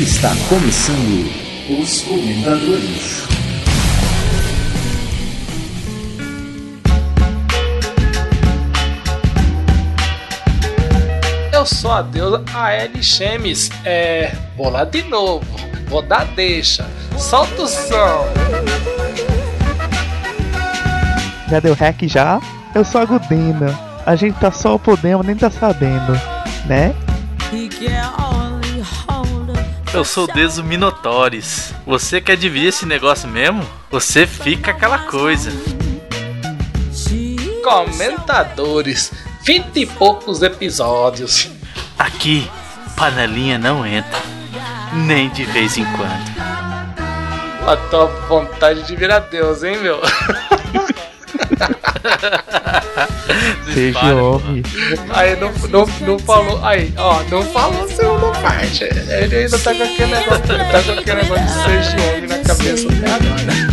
Está começando os Comentadores. Eu sou a deusa Aele Chemes. É. Vou lá de novo. Vou dar deixa. Solta o som. Já deu hack já? Eu sou a Gudina. A gente tá só podendo, nem tá sabendo, né? Eu sou o Deso Minotores. Você quer dividir esse negócio mesmo? Você fica aquela coisa. Comentadores. Vinte e poucos episódios. Aqui, panelinha não entra. Nem de vez em quando. A tua vontade de virar Deus, hein, meu? Seja homem. Aí não, não, não falou. Aí, ó, não falou a segunda parte. Ele ainda tá com aquele negócio. Tá com aquele negócio de ser de homem na cabeça até agora.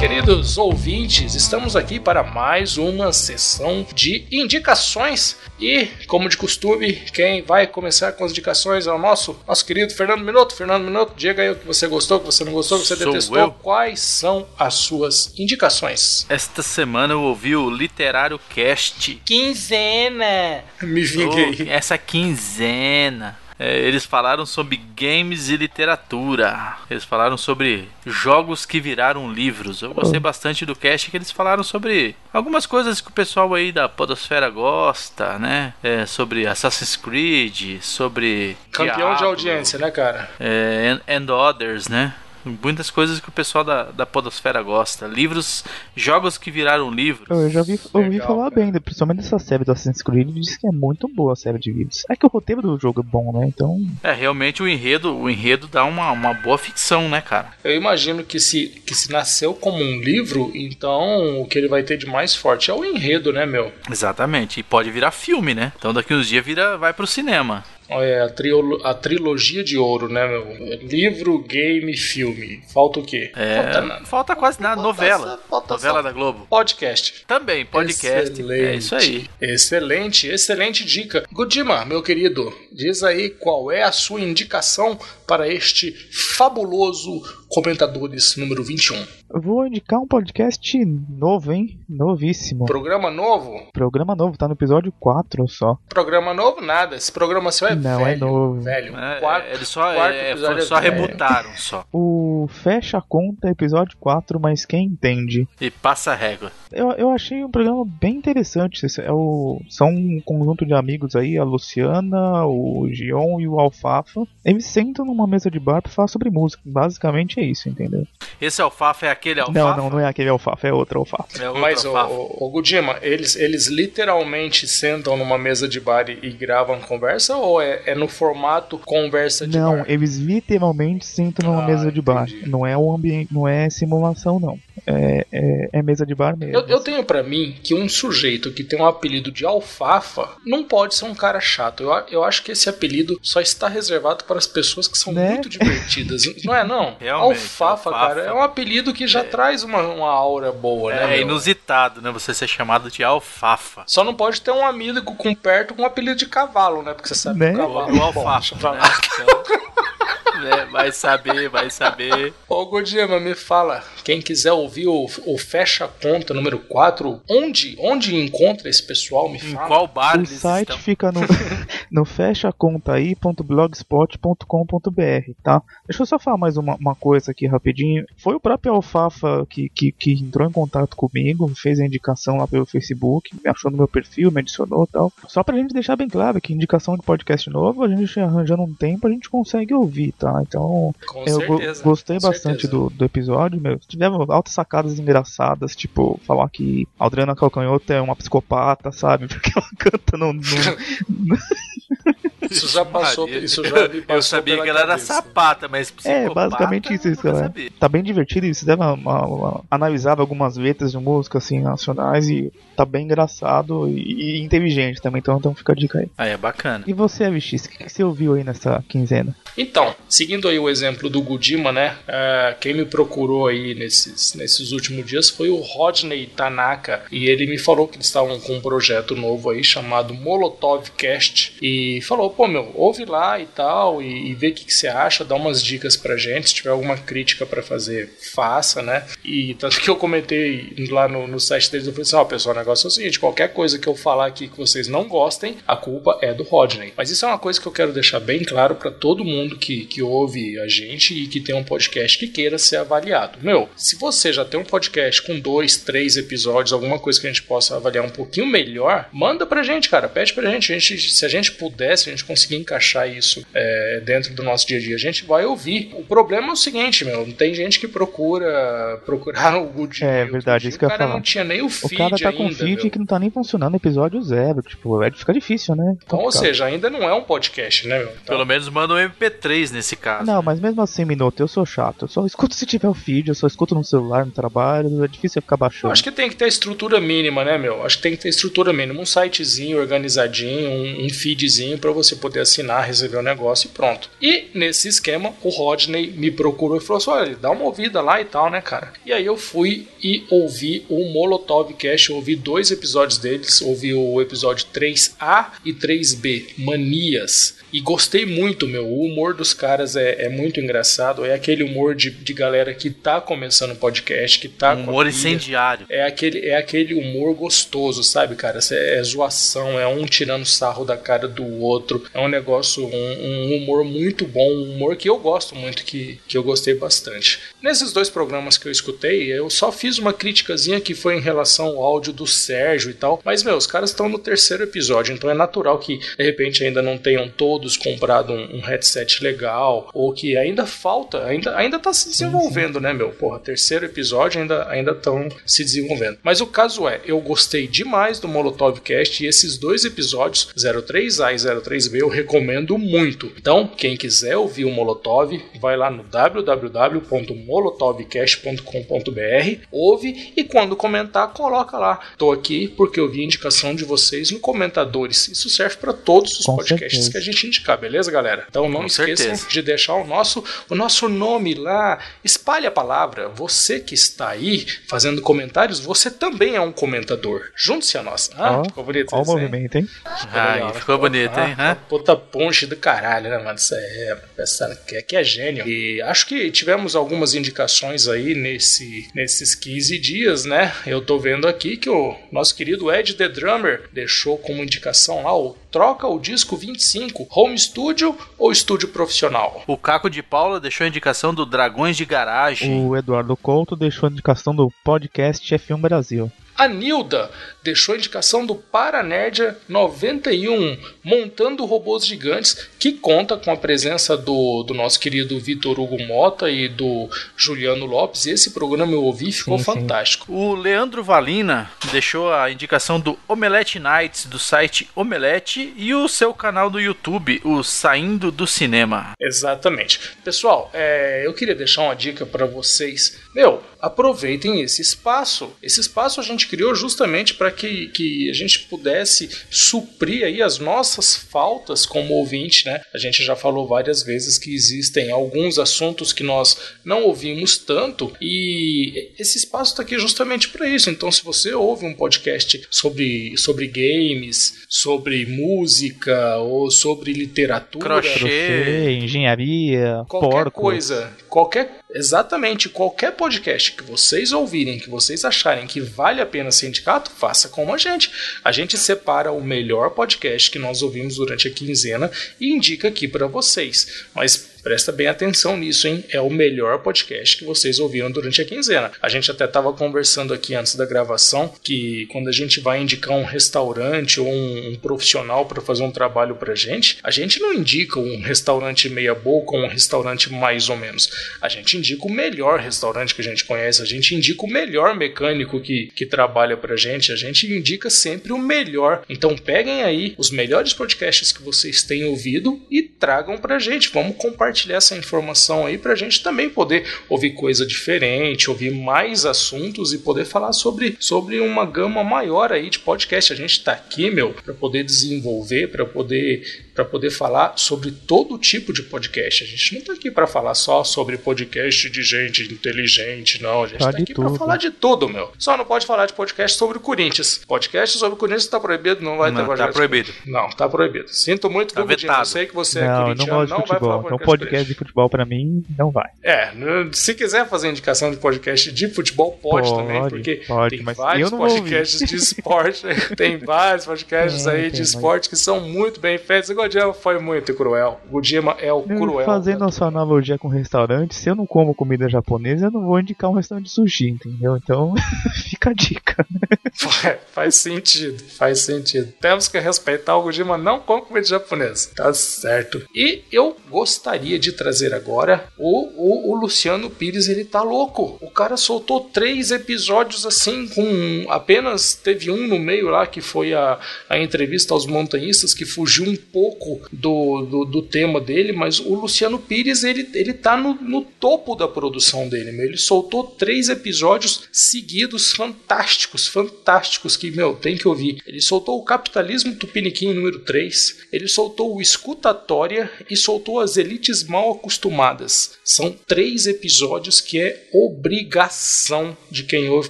Queridos ouvintes, estamos aqui para mais uma sessão de indicações e, como de costume, quem vai começar com as indicações é o nosso, nosso querido Fernando Minuto. Fernando Minuto, diga aí o que você gostou, o que você não gostou, o que você Sou detestou. eu. Quais são as suas indicações? Esta semana eu ouvi o Literário Cast. Quinzena! Me vinguei. Oh, essa quinzena. É, eles falaram sobre games e literatura. Eles falaram sobre jogos que viraram livros. Eu gostei bastante do cast que eles falaram sobre algumas coisas que o pessoal aí da Podosfera gosta, né? É, sobre Assassin's Creed, sobre. Campeão de Diablo, audiência, né, cara? é, and, and Others, né? Muitas coisas que o pessoal da, da Podosfera gosta. Livros, jogos que viraram livros. Eu já ouvi, ouvi Legal, falar cara. bem, principalmente dessa série do Assassin's Creed, diz que é muito boa a série de vídeos. É que o roteiro do jogo é bom, né? Então, É, realmente o enredo, o enredo dá uma, uma boa ficção, né, cara? Eu imagino que se, que se nasceu como um livro, então o que ele vai ter de mais forte é o enredo, né, meu? Exatamente. E pode virar filme, né? Então daqui uns dias vira, vai pro cinema. É a, triolo- a trilogia de ouro, né, meu? É Livro, game, filme. Falta o quê? É, Falta nada. falta quase nada. Falta Novela. só- falta novela só- da Globo. Podcast. Também, podcast. Excelente. É isso aí. Excelente, excelente dica. Godima, meu querido, diz aí qual é a sua indicação para este fabuloso Comentadores número 21. eu vou indicar um podcast novo, hein? Novíssimo. Programa novo? Programa novo, tá no episódio 4 só. Programa novo nada. Esse programa seu é Não, é velho. novo. Velho. É, Quarto- eles só, quarto é, episódio foi- só é rebutaram só. O Fecha a Conta, episódio 4, mas quem entende? E passa a régua. Eu, eu achei um programa bem interessante. É o, são um conjunto de amigos aí, a Luciana, o Gion e o Alfafa. Eles sentam numa mesa de bar pra falar sobre música. Basicamente é isso, entendeu? Esse alfafa é aquele alfafa? Não, não, não é aquele Alfafa, é outro Alfafa. É outro Mas, ô, alfafa. ô, ô, Gudima, eles, eles literalmente sentam numa mesa de bar e, e gravam conversa ou é, é no formato conversa de Não, bar? eles literalmente sentam numa Ah, mesa de bar. Entendi. Não é um ambiente, não é simulação, não. É, é, é mesa de bar mesmo. Eu, eu tenho pra mim que um sujeito que tem um apelido de alfafa não pode ser um cara chato. Eu, eu acho que esse apelido só está reservado para as pessoas que são Né? muito divertidas. Não é, não? Realmente, alfafa, alfafa. cara, é um apelido que já traz uma, uma aura boa, né? É meu? inusitado, né? Você ser chamado de alfafa. Só não pode ter um amigo com perto com um apelido de cavalo, né? Porque você sabe Né? que o O, cavalo. o Bom, alfafa. né? Então, né, Vai saber, vai saber. Ô Godima, me fala, quem quiser ouvir o, o Fecha Conta número 4, onde, onde encontra esse pessoal? Me Em fala. qual bar O eles site estão? fica no, no fechacontaí.blogspot.com.br, tá? Deixa eu só falar mais uma, uma coisa aqui rapidinho. Foi o próprio Alfafa que, que, que entrou em contato comigo, fez a indicação lá pelo Facebook, me achou no meu perfil, me adicionou e tal. Só pra gente deixar bem claro que indicação de podcast novo, a gente arranjando um tempo, a gente consegue ouvir, tá? Então, Com eu certeza. gostei bastante certeza. do, do episódio, meu. Tivemos altas sacadas engraçadas, tipo, falar que a Adriana Calcanhoto é uma psicopata, sabe? Porque ela canta no. no- Isso já passou, Maria. isso já me passou Eu sabia pela que ela era cabeça. sapata, mas É, basicamente isso, isso galera. sabia. Tá bem divertido e você uma, uma, uma, analisava algumas letras de música assim nacionais e tá bem engraçado e, e inteligente também, então, então fica a dica aí. Ah, é bacana. E você, VX, o que, que você ouviu aí nessa quinzena? Então, seguindo aí o exemplo do Gudima, né? é, quem me procurou aí nesses, nesses últimos dias foi o Rodney Tanaka. E ele me falou que eles estavam com um projeto novo aí chamado Molotovcast. E falou, pô, meu, ouve lá e tal, e, e vê o que, que você acha, dá umas dicas pra gente. Se tiver alguma crítica pra fazer, faça, né? E tanto que eu comentei lá no, no site deles, eu falei assim, ó, pessoal, o negócio é o seguinte, qualquer coisa que eu falar aqui que vocês não gostem, a culpa é do Rodney. Mas isso é uma coisa que eu quero deixar bem claro pra todo mundo que, que ouve a gente e que tem um podcast que queira ser avaliado. Meu, se você já tem um podcast com dois, três episódios, alguma coisa que a gente possa avaliar um pouquinho melhor, manda pra gente, cara. Pede pra gente. A gente se a gente puder, se a gente conseguir encaixar isso é, dentro do nosso dia a dia, a gente vai ouvir. O problema é o seguinte, meu, tem gente que procura procurar o Good É, o verdade, isso que eu O ia cara falar. não tinha nem o O feed cara tá com ainda, feed meu. que não tá nem funcionando, episódio zero. Tipo, é, fica difícil, né? Então, ou seja, ainda não é um podcast, né, meu? Então, Pelo menos manda um MP3 nesse caso. Não, mas mesmo assim, Minuto, eu sou chato. Eu só escuto se tiver o feed, eu só escuto no celular, no trabalho. É difícil eu ficar Eu baixando. acho que tem que ter estrutura mínima, né, meu? Acho que tem que ter estrutura mínima. Um sitezinho organizadinho, um, um feedzinho para você poder assinar, receber o negócio e pronto. E nesse esquema, o Rodney me procurou e falou assim: olha, dá uma ouvida lá e tal, né, cara? E aí eu fui e ouvi o Molotov Cast, ouvi dois episódios deles, ouvi o episódio 3A e 3B, Manias. E gostei muito, meu. O humor dos caras é, é muito engraçado. É aquele humor de, de galera que tá começando o podcast, que tá um humor incendiário. É aquele, é aquele humor gostoso, sabe, cara? Cê- É zoação, é um tirando sarro da cara do outro. É um negócio, um, um humor muito bom, um humor que eu gosto muito, que, que eu gostei bastante. Nesses dois programas que eu escutei, eu só fiz uma criticazinha que foi em relação ao áudio do Sérgio e tal. Mas, meu, os caras estão no terceiro episódio, então é natural que de repente ainda não tenham todos comprado um, um headset legal, ou que ainda falta, ainda, ainda tá se desenvolvendo, né, meu? Porra, terceiro episódio ainda ainda estão se desenvolvendo. Mas o caso é, eu gostei demais do Molotovcast e esses dois episódios, 03A e 03B, eu recomendo muito. Então, quem quiser ouvir o Molotov, vai lá no www.molotovcast.com.br, ouve e quando comentar, coloca lá. Tô aqui porque eu vi a indicação de vocês no comentadores. Isso serve para todos os Com podcasts certeza. que a gente indicar, beleza, galera? Então não Com esqueçam certeza. de deixar o nosso, o nosso nome lá. Espalhe a palavra. Você que está aí fazendo comentários, você também é um comentador. Junte-se a nós. Ah, ficou bonito Ó o movimento, hein? Né? ficou bonito, hein? Ah? Puta ponche do caralho, né, mano? Isso é, pensando que é, que é gênio. E acho que tivemos algumas indicações aí nesse, nesses 15 dias, né? Eu tô vendo aqui que o nosso querido Ed The Drummer deixou como indicação lá o Troca o Disco 25, Home Studio ou Estúdio Profissional? O Caco de Paula deixou a indicação do Dragões de Garagem. O Eduardo Couto deixou a indicação do podcast F1 Brasil. A Nilda deixou a indicação do Paranerdia 91, Montando Robôs Gigantes, que conta com a presença do, do nosso querido Vitor Hugo Mota e do Juliano Lopes. E esse programa eu ouvi e ficou Sim, sim. fantástico. O Leandro Valina deixou a indicação do Omelete Nights do site Omelete e o seu canal do YouTube, o Saindo do Cinema. Exatamente. Pessoal, é, eu queria deixar uma dica para vocês. Meu, aproveitem esse espaço. Esse espaço a gente criou justamente para que, que a gente pudesse suprir aí as nossas faltas como ouvinte, né? A gente já falou várias vezes que existem alguns assuntos que nós não ouvimos tanto e esse espaço está aqui justamente para isso. Então, se você ouve um podcast sobre, sobre games, sobre música ou sobre literatura, Crochê. Crochê, engenharia, qualquer porco. coisa, qualquer exatamente qualquer podcast que vocês ouvirem, que vocês acharem que vale a pena ser indicado, faça como a gente. A gente separa o melhor podcast que nós ouvimos durante a quinzena e indica aqui para vocês. Mas presta bem atenção nisso, hein? É o melhor podcast que vocês ouviram durante a quinzena. A gente até estava conversando aqui antes da gravação que quando a gente vai indicar um restaurante ou um, um profissional para fazer um trabalho pra gente, a gente não indica um restaurante meia boca ou um restaurante mais ou menos. A gente indica o melhor restaurante que a gente conhece, a gente indica o melhor mecânico que, que trabalha pra gente, a gente indica sempre o melhor. Então peguem aí os melhores podcasts que vocês têm ouvido e tragam pra gente. Vamos compartilhar essa informação aí pra gente também poder ouvir coisa diferente, ouvir mais assuntos e poder falar sobre, sobre uma gama maior aí de podcast. A gente tá aqui, meu, para poder desenvolver, para poder para poder falar sobre todo tipo de podcast. A gente não tá aqui para falar só sobre podcast de gente inteligente, não. A gente Fala tá aqui para falar de tudo, meu. Só não pode falar de podcast sobre o Corinthians. Podcast sobre o Corinthians tá proibido, não vai ter Não, tá podcast. proibido. Não, tá proibido. Sinto muito, Tá? Eu sei que você é não, não corintiano, gosto de não vai futebol. falar Então podcast. podcast de futebol pra mim não vai. É, se quiser fazer indicação de podcast de futebol, pode, Pode, também, porque pode, tem mas vários não podcasts de esporte, tem vários podcasts É, aí tem, de mas- esporte que são muito bem feitos. Godima foi muito cruel. O Godima é o cruel. Fazendo a sua analogia com restaurante, se eu não como comida japonesa, eu não vou indicar um restaurante de sushi, entendeu? Então, fica a dica. Fa- Faz sentido, faz sentido. Temos que respeitar o Gojima, não come comida japonesa. Tá certo. E eu gostaria de trazer agora o, o, o Luciano Pires, ele tá louco. O cara soltou três episódios assim, com apenas teve um no meio lá que foi a, a entrevista aos montanhistas, que fugiu um pouco do, do, do tema dele, mas o Luciano Pires, ele, ele tá no, no topo da produção dele, meu. Ele soltou três episódios seguidos fantásticos, fantásticos, que, meu, tem que ouvir. Ele soltou o Capitalismo Tupiniquim número 3, ele soltou o Escutatória e soltou as Elites Mal Acostumadas. São três episódios que é obrigação de quem ouve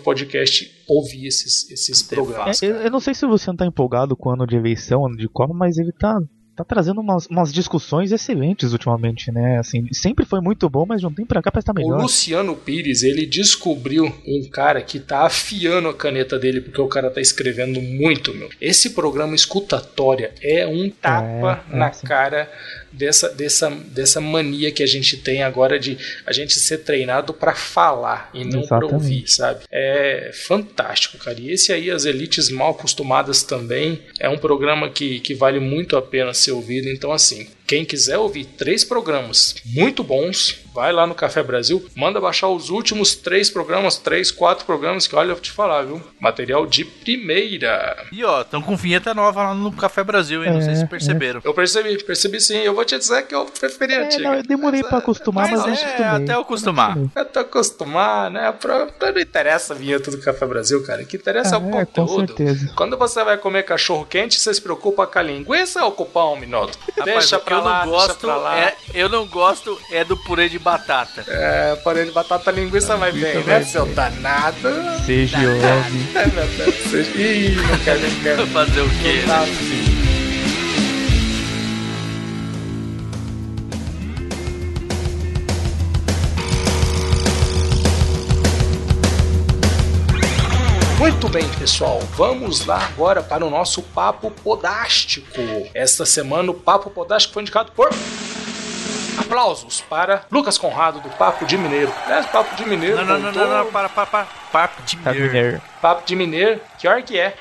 podcast ouvir esses, esses programas. É, eu, eu não sei se você não tá empolgado com o ano de eleição, ano de Copa, mas ele tá, tá trazendo umas, umas discussões excelentes ultimamente, né? Assim, sempre foi muito bom, mas de um tempo pra cá parece que tá O melhor. Luciano Pires, ele descobriu um cara que tá afiando a caneta dele, porque o cara tá escrevendo muito, meu. Esse programa escutatória é um tapa É, é, na sim. cara dessa, dessa, dessa mania que a gente tem agora de a gente ser treinado pra falar e não pra Exatamente. ouvir, sabe? É fantástico, cara. E esse aí, As Elites Mal Acostumadas também, é um programa que, que vale muito a pena ser ouvido. Então, assim, quem quiser ouvir três programas muito bons, vai lá no Café Brasil, manda baixar os últimos três programas, três, quatro programas, que olha, eu vou te falar, viu? Material de primeira. E ó, estão com vinheta nova lá no Café Brasil, hein? Não sei É, se é. perceberam. Eu percebi, percebi sim. Eu vou te dizer que eu preferi a É, antiga. não, eu demorei pra acostumar, mas, Mas é, até eu acostumar. Eu tô acostumado, né? Pra, pra não interessa a vinheta do Café Brasil, cara. O que interessa é, o É, com conteúdo. certeza. Quando você vai comer cachorro quente, você se preocupa com a linguiça ou com o pão, Minuto? Rapaz, deixa o pra eu lá, não deixa gosto pra lá. é eu não gosto é do purê de batata. É, parei de batata linguiça vai bem, né, vai seu danado? Seja homem. Ai, meu Deus. Você- Ih, não quero, não quero. Fazer o quê? Tá, né? Muito bem, pessoal. Vamos lá agora para o nosso Papo Podástico. Esta semana o Papo Podástico foi indicado por. Aplausos para Lucas Conrado do Papo de Mineiro. Aliás, Papo de Mineiro. Não, não, não, não, não, para, para, para. Papo de mineiro. mineiro. Papo de Mineiro, que hora que é?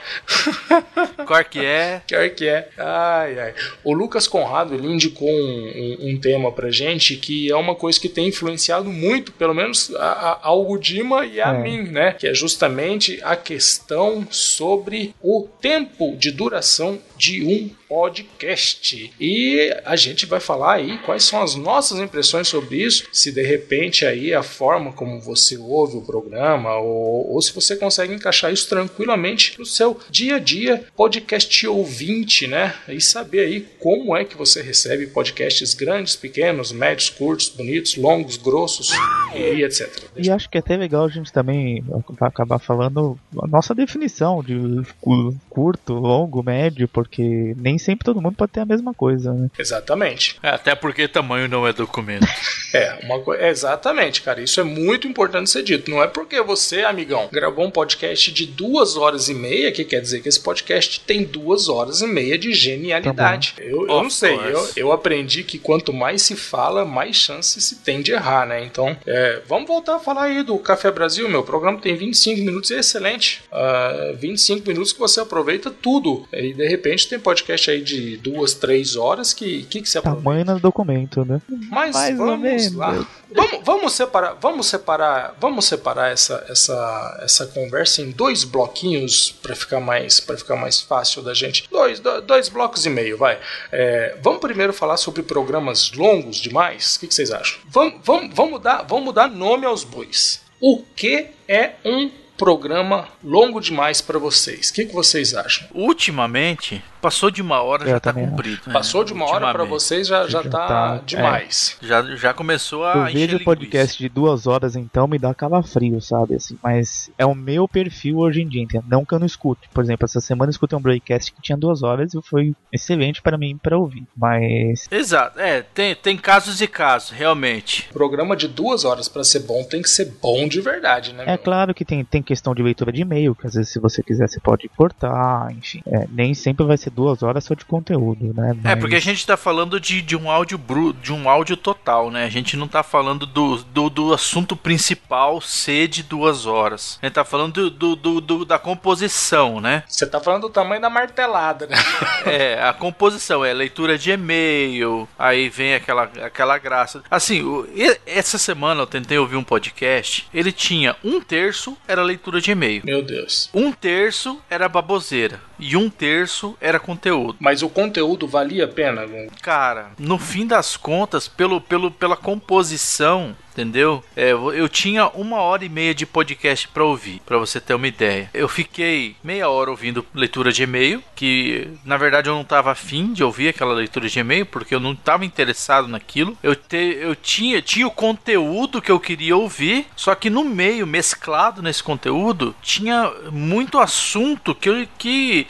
Qual que é? Pior que é. Ai, ai. O Lucas Conrado ele indicou um, um, um tema pra gente que é uma coisa que tem influenciado muito, pelo menos a, a, ao Gudima e a É. mim, né? Que é justamente a questão sobre o tempo de duração de um podcast. E a gente vai falar aí quais são as nossas impressões sobre isso, se de repente aí a forma como você ouve o programa ou, ou se você consegue encaixar isso tranquilamente no seu dia a dia podcast ouvinte, né? E saber aí como é que você recebe podcasts grandes, pequenos, médios, curtos, bonitos, longos, grossos e etc. E acho que é até legal a gente também acabar falando a nossa definição de cu- curto, longo, médio, porque nem sempre todo mundo pode ter a mesma coisa, né? Exatamente. É, Até porque tamanho não é documento. É, uma coisa. Exatamente, cara. Isso é muito importante ser dito. Não é porque você, amigão, gravou um podcast de duas horas e meia, que quer dizer que esse podcast tem duas horas e meia de genialidade. eu, eu Of não sei, eu, eu aprendi que quanto mais se fala, mais chance se tem de errar, né? Então, é, vamos voltar a falar aí do Café Brasil. Meu programa tem 25 minutos e é excelente. Ah, 25 minutos que você aproveita tudo. E de repente tem podcast aí de duas, três horas que, que, que você aproveita. Tamanho no documento, né? Mas Mais vamos lá. Vamos, vamos separar, vamos separar, vamos separar essa, essa, essa conversa em dois bloquinhos para ficar mais para ficar mais fácil da gente. Dois, do- dois blocos e meio, vai. É, vamos primeiro falar sobre programas longos demais. O que, que vocês acham? Vamos, vamos, vamos dar, vamos dar nome aos bois. O que é um programa longo demais para vocês? O que, que vocês acham? Ultimamente, passou de uma hora, Eu já tá também cumprido. né? Passou de uma hora para vocês já já Já tá, tá, demais. Já, já começou a Eu vejo linguiça. podcast de duas horas, então me dá calafrio, sabe? Assim, mas é o meu perfil hoje em dia, entendeu? não que eu não escute. Por exemplo, essa semana eu escutei um broadcast que tinha duas horas e foi excelente para mim para ouvir. Mas Exato, é, tem, tem casos e casos, realmente. Programa de duas horas para ser bom tem que ser bom de verdade, né? é meu? claro que tem, tem questão de leitura de e-mail, que às vezes se você quiser você pode cortar, enfim. É, nem sempre vai ser duas horas só de conteúdo, né? É, Mas- porque a gente tá falando de, de um áudio bru, de um áudio total, né? A gente não tá falando do, do, do assunto principal ser de duas horas. A gente tá falando do, do, do- do- da composição, né? Você tá falando do tamanho da martelada, né? É, a composição é leitura de e-mail, aí vem aquela, aquela graça. Assim, o- e- essa semana eu tentei ouvir um podcast, ele tinha um terço era leitura de e-mail, Meu Deus. um terço era baboseira e um terço era conteúdo. Mas o conteúdo valia a pena? Cara, no fim das contas, pelo, pelo, pela composição, entendeu? É, eu tinha uma hora e meia de podcast pra ouvir, pra você ter uma ideia. Eu fiquei meia hora ouvindo leitura de e-mail, que na verdade eu não tava afim de ouvir aquela leitura de e-mail, porque eu não tava interessado naquilo. Eu, te, eu tinha, tinha o conteúdo que eu queria ouvir, só que no meio, mesclado nesse conteúdo, tinha muito assunto que, eu- que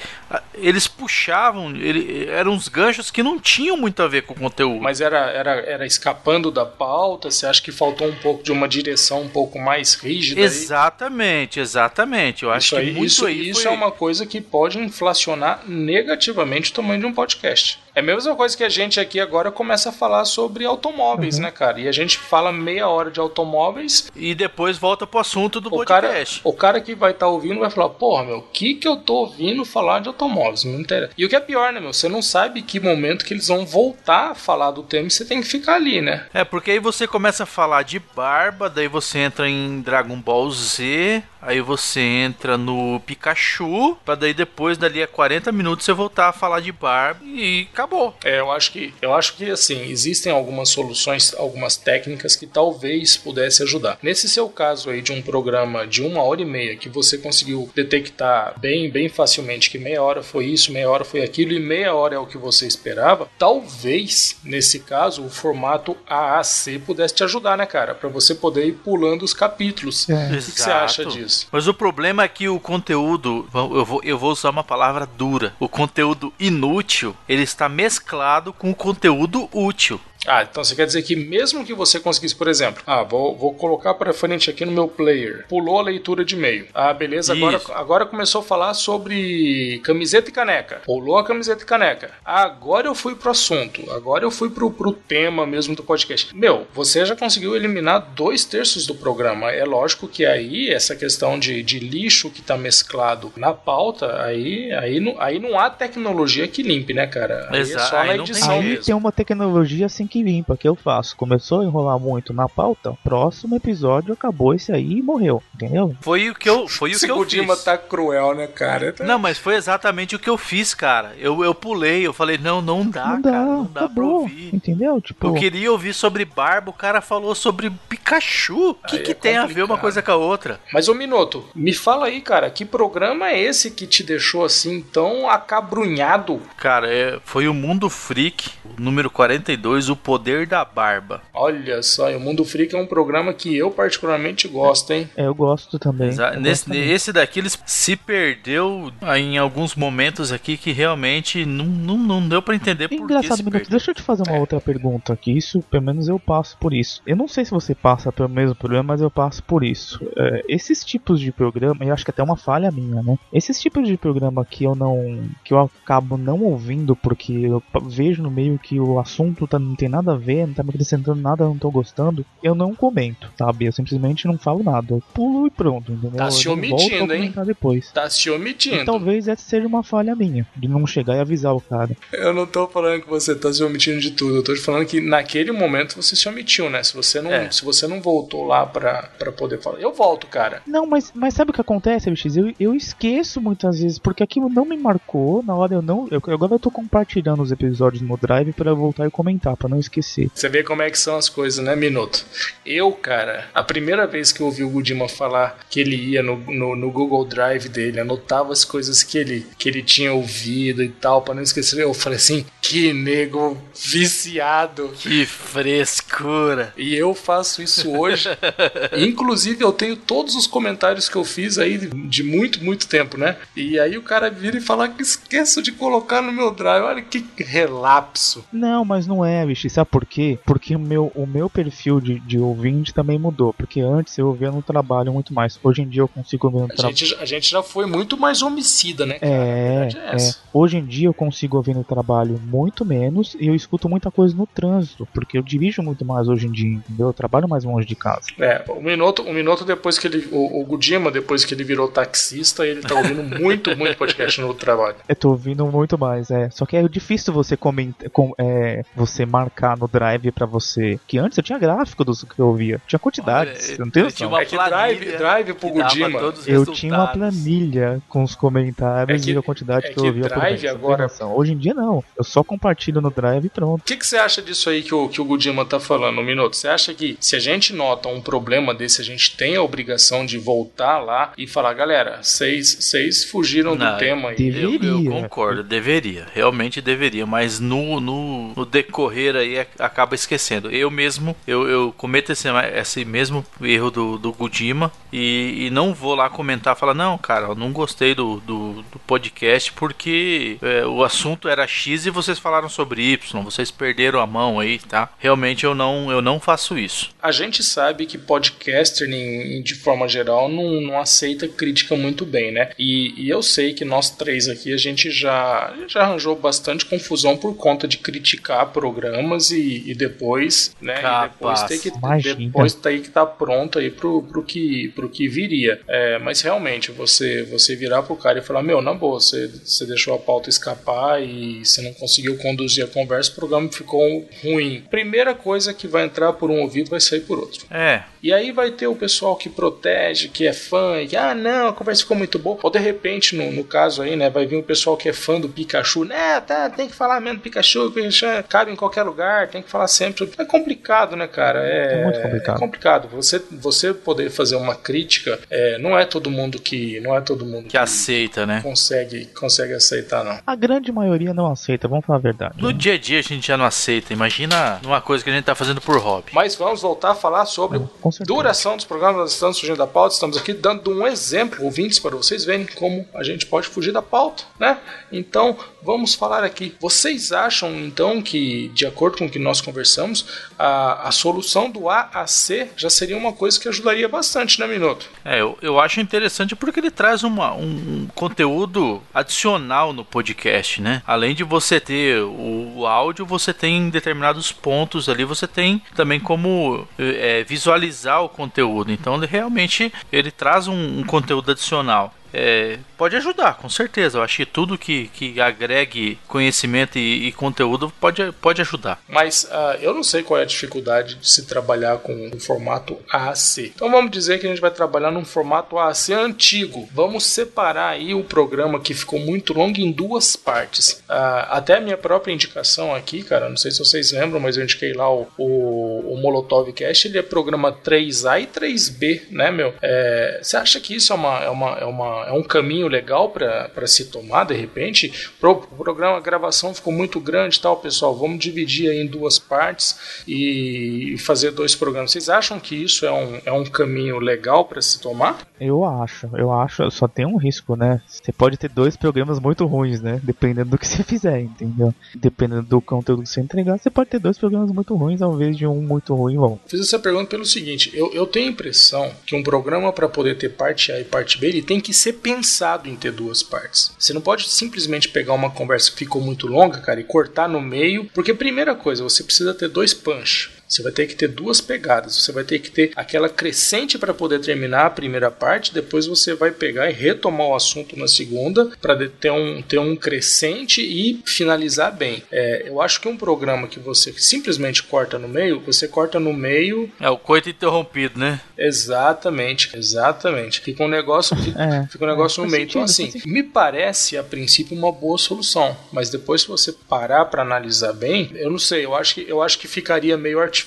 eles puxavam, ele, eram uns ganchos que não tinham muito a ver com o conteúdo. Mas era, era, era escapando da pauta? Você acha que faltou um pouco de uma direção um pouco mais rígida? aí? Exatamente, exatamente. Eu acho Isso, que aí, muito isso, isso foi... é uma coisa que pode inflacionar negativamente o tamanho de um podcast. É a mesma coisa que a gente aqui agora começa a falar sobre automóveis, Uhum. né, cara? E a gente fala meia hora de automóveis E depois volta pro assunto do o cara, podcast. o cara que vai estar ouvindo vai falar, porra, meu, o que que eu tô ouvindo falar de automóveis? Não interessa. E o que é pior, né, meu? Você não sabe que momento que eles vão voltar a falar do tema e você tem que ficar ali, né? É, porque aí você começa a falar de barba, daí você entra em Dragon Ball Z, aí você entra no Pikachu, pra daí depois, dali a 40 minutos, você voltar a falar de barba e acabou. É, eu acho que eu acho que assim, existem algumas soluções, algumas técnicas que talvez pudesse ajudar. Nesse seu caso aí de um programa de uma hora e meia que você conseguiu detectar bem, bem facilmente que meia hora foi isso, meia hora foi aquilo e meia hora é o que você esperava, talvez nesse caso o formato AAC pudesse te ajudar, né, cara, Pra você poder ir pulando os capítulos. É. O que, que você acha disso? Mas o problema é que o conteúdo, eu vou, eu vou usar uma palavra dura, o conteúdo inútil, ele está mesclado com conteúdo útil. Ah, então você quer dizer que mesmo que você conseguisse, por exemplo, ah, vou, vou colocar para frente aqui no meu player, pulou a leitura de e-mail. Ah, beleza, agora, Isso. agora começou a falar sobre camiseta e caneca. Pulou a camiseta e caneca. Agora eu fui pro assunto, agora eu fui pro, pro tema mesmo do podcast. Meu, você já conseguiu eliminar dois terços do programa. É lógico que aí, essa questão de, de lixo que tá mesclado na pauta, aí, aí, não, aí não há tecnologia que limpe, né, cara? Aí é só na aí não tem edição Aí mesmo. tem uma tecnologia assim que limpa, que eu faço. Começou a enrolar muito na pauta, próximo episódio acabou esse aí e morreu, entendeu? Foi o que eu, foi o que eu fiz. tá cruel, né, cara? Tá- Não, mas foi exatamente o que eu fiz, cara. Eu, eu pulei, eu falei, não, não dá, não dá, cara, não dá pra acabou, ouvir. entendeu? Tipo, Eu queria ouvir sobre barba, o cara falou sobre Pikachu. O que, Aí que é tem a ver complicado. uma coisa com a outra? Mas, ô Minoto, me fala aí, cara, que programa é esse que te deixou assim tão acabrunhado? Cara, é- foi o Mundo Freak, o número 42, o Poder da Barba. Olha só, e o Mundo Freak é um programa que eu particularmente gosto, hein? É, eu gosto também. Exa- Eu Nesse, gosto também. esse daqui ele se perdeu ah, em alguns momentos aqui que realmente não, não, não deu pra entender por que Engraçado, se Minuto, perdeu. deixa eu te fazer uma É. outra pergunta aqui. Isso, pelo menos eu passo por isso. Eu não sei se você passa pelo mesmo problema, mas eu passo por isso. É, esses tipos de programa, eu acho que até é uma falha minha, né? Esses tipos de programa que eu não. que eu acabo não ouvindo porque eu vejo no meio que o assunto tá, não tem nada a ver, não tá me acrescentando nada, eu não tô gostando, eu não comento, sabe? Eu simplesmente não falo nada. Eu pulo e pronto, entendeu? Tá eu se omitindo, volto hein? comentar depois. Tá se E omitindo. talvez essa seja uma falha minha, de não chegar e avisar o cara. Eu não tô falando que você tá se omitindo de tudo. Eu tô te falando que naquele momento você se omitiu, né? Se você não, É. se você não voltou lá pra, pra poder falar. Eu volto, cara. Não, mas, mas sabe o que acontece, BX? Eu, eu esqueço muitas vezes, porque aquilo não me marcou, na hora eu não. Eu, agora eu tô compartilhando os episódios no Drive pra eu voltar e comentar, pra não esquecer. Você vê como é que são as coisas, né, Minuto? Eu, cara, a primeira vez que eu ouvi o Gudima falar que ele ia no, no, no Google Drive dele, anotava as coisas que ele, que ele tinha ouvido e tal, pra não esquecer, eu falei assim, que nego viciado. Que frescura. E eu faço isso hoje. Inclusive, eu tenho todos os comentários que eu fiz aí de muito, muito tempo, né? E aí o cara vira e fala que esqueço de colocar no meu drive. Olha que relapso. Não, mas não é, Sabe por quê? Porque o meu, o meu perfil de, de ouvinte também mudou. Porque antes eu ouvia no trabalho muito mais. Hoje em dia eu consigo ouvir no trabalho. a gente já foi muito mais homicida, né? cara? É, é é. Hoje em dia eu consigo ouvir no trabalho muito menos e eu escuto muita coisa no trânsito, porque eu dirijo muito mais hoje em dia, entendeu? Eu trabalho mais longe de casa. É, um minuto, um minuto depois que ele. O, o Gudima, depois que ele virou taxista, ele tá ouvindo muito, muito podcast no trabalho. Eu tô ouvindo muito mais, é. Só que é difícil você comentar, com, é, você marcar no drive pra você. Que antes eu tinha gráfico dos que eu ouvia. Tinha quantidades. Olha, eu não tenho eu tinha uma É que drive, planilha drive pro Gudima. Eu tinha uma planilha com os comentários É que- e a quantidade é que eu que ouvia por drive tem agora-. Hoje em dia não. Eu só compartilho no drive e pronto. O que, que você acha disso aí que o, que o Gudima tá falando, um minuto? Você acha que se a gente nota um problema desse, a gente tem a obrigação de voltar lá e falar, galera, vocês vocês fugiram Não, do tema aí. Deve- Eu, eu Deveria. concordo, deveria, realmente deveria, mas no, no, no decorrer aí é- acaba esquecendo. Eu mesmo, eu, eu cometo esse, esse mesmo erro do, do Gudima e, e não vou lá comentar, falar, não, cara, eu não gostei do, do, do podcast porque é, o assunto era X e vocês falaram sobre Y, vocês perderam a mão aí, tá? Realmente eu não, eu não faço isso. A gente sabe que podcaster, de forma geral, não, não aceita crítica muito bem, né? E, e eu sei que nós três aqui, a gente já, já arranjou bastante confusão por conta de criticar programas e, e depois, né? E depois Capaz. ter que Imagina. depois ter que estar pronto aí pro, pro, que, pro que viria. É, mas realmente, você, você virar pro cara e falar, meu, na boa, você, você deixou a pauta escapar e você não conseguiu conduzir a conversa, o programa ficou ruim. Primeira coisa que vai entrar por um ouvido vai sair por outro. É, E aí vai ter o pessoal que protege, que é fã, e que, ah, não, a conversa ficou muito boa. Ou de repente, no, no caso aí, né, vai vir o pessoal que é fã do Pikachu, né, tá, tem que falar mesmo do Pikachu, Pikachu cabe em qualquer lugar, tem que falar sempre. É complicado, né, cara? É, É muito complicado. É complicado. Você, você poder fazer uma crítica, é, não é todo mundo que, não é todo mundo que aceita, né? consegue, consegue aceitar, não. A grande maioria não aceita, vamos falar a verdade. No dia a dia a gente já não aceita. Imagina numa coisa que a gente tá fazendo por hobby. Mas vamos voltar a falar sobre. Duração dos programas, nós estamos fugindo da pauta, estamos aqui dando um exemplo, ouvintes, para vocês verem como a gente pode fugir da pauta, né? Então, vamos falar aqui. Vocês acham, então, que, de acordo com o que nós conversamos, a, a solução do A a C já seria uma coisa que ajudaria bastante, né, Minuto? É, eu, eu acho interessante porque ele traz uma, um, um conteúdo adicional no podcast, né? Além de você ter o, o áudio, você tem determinados pontos ali, você tem também como é, visualizar o conteúdo. Então, ele realmente ele traz um, um conteúdo adicional. É, pode ajudar, com certeza. Eu acho que tudo que, que agregue conhecimento e, e conteúdo pode, pode ajudar. Mas ah, eu não sei qual é a dificuldade de se trabalhar com um formato AAC. Então vamos dizer que a gente vai trabalhar num formato AAC antigo. Vamos separar aí o programa que ficou muito longo em duas partes. Ah, até a minha própria indicação aqui, cara, não sei se vocês lembram, mas eu indiquei lá o, o, o Molotov Cast, ele é programa 3A e 3B, né, meu? É, Você acha que isso é uma, é uma, é uma uma, é um caminho legal para se tomar, de repente. Pro, o programa, a gravação ficou muito grande tal, pessoal, vamos dividir em duas partes e fazer dois programas. Vocês acham que isso é um, é um caminho legal para se tomar? Eu acho, eu acho, só tem um risco, né? Você pode ter dois programas muito ruins, né? Dependendo do que você fizer, entendeu? Dependendo do conteúdo que você entregar, você pode ter dois programas muito ruins ao invés de um muito ruim bom. Fiz essa pergunta pelo seguinte: eu, eu tenho a impressão que um programa, para poder ter parte A e parte B, ele tem que ser pensado em ter duas partes. Você não pode simplesmente pegar uma conversa que ficou muito longa, cara, e cortar no meio, porque primeira coisa, você precisa ter dois punch. Você vai ter que ter duas pegadas. Você vai ter que ter aquela crescente para poder terminar a primeira parte. Depois você vai pegar e retomar o assunto na segunda para ter um, ter um crescente e finalizar bem. É, eu acho que um programa que você simplesmente corta no meio, você corta no meio. É o coito interrompido, né? Exatamente, exatamente. Fica um negócio, fica, É, fica um negócio é, no meio. Então, sentido, assim, faz me parece a princípio uma boa solução. Mas depois, se você parar para analisar bem, eu não sei. Eu acho que, eu acho que ficaria meio artificial.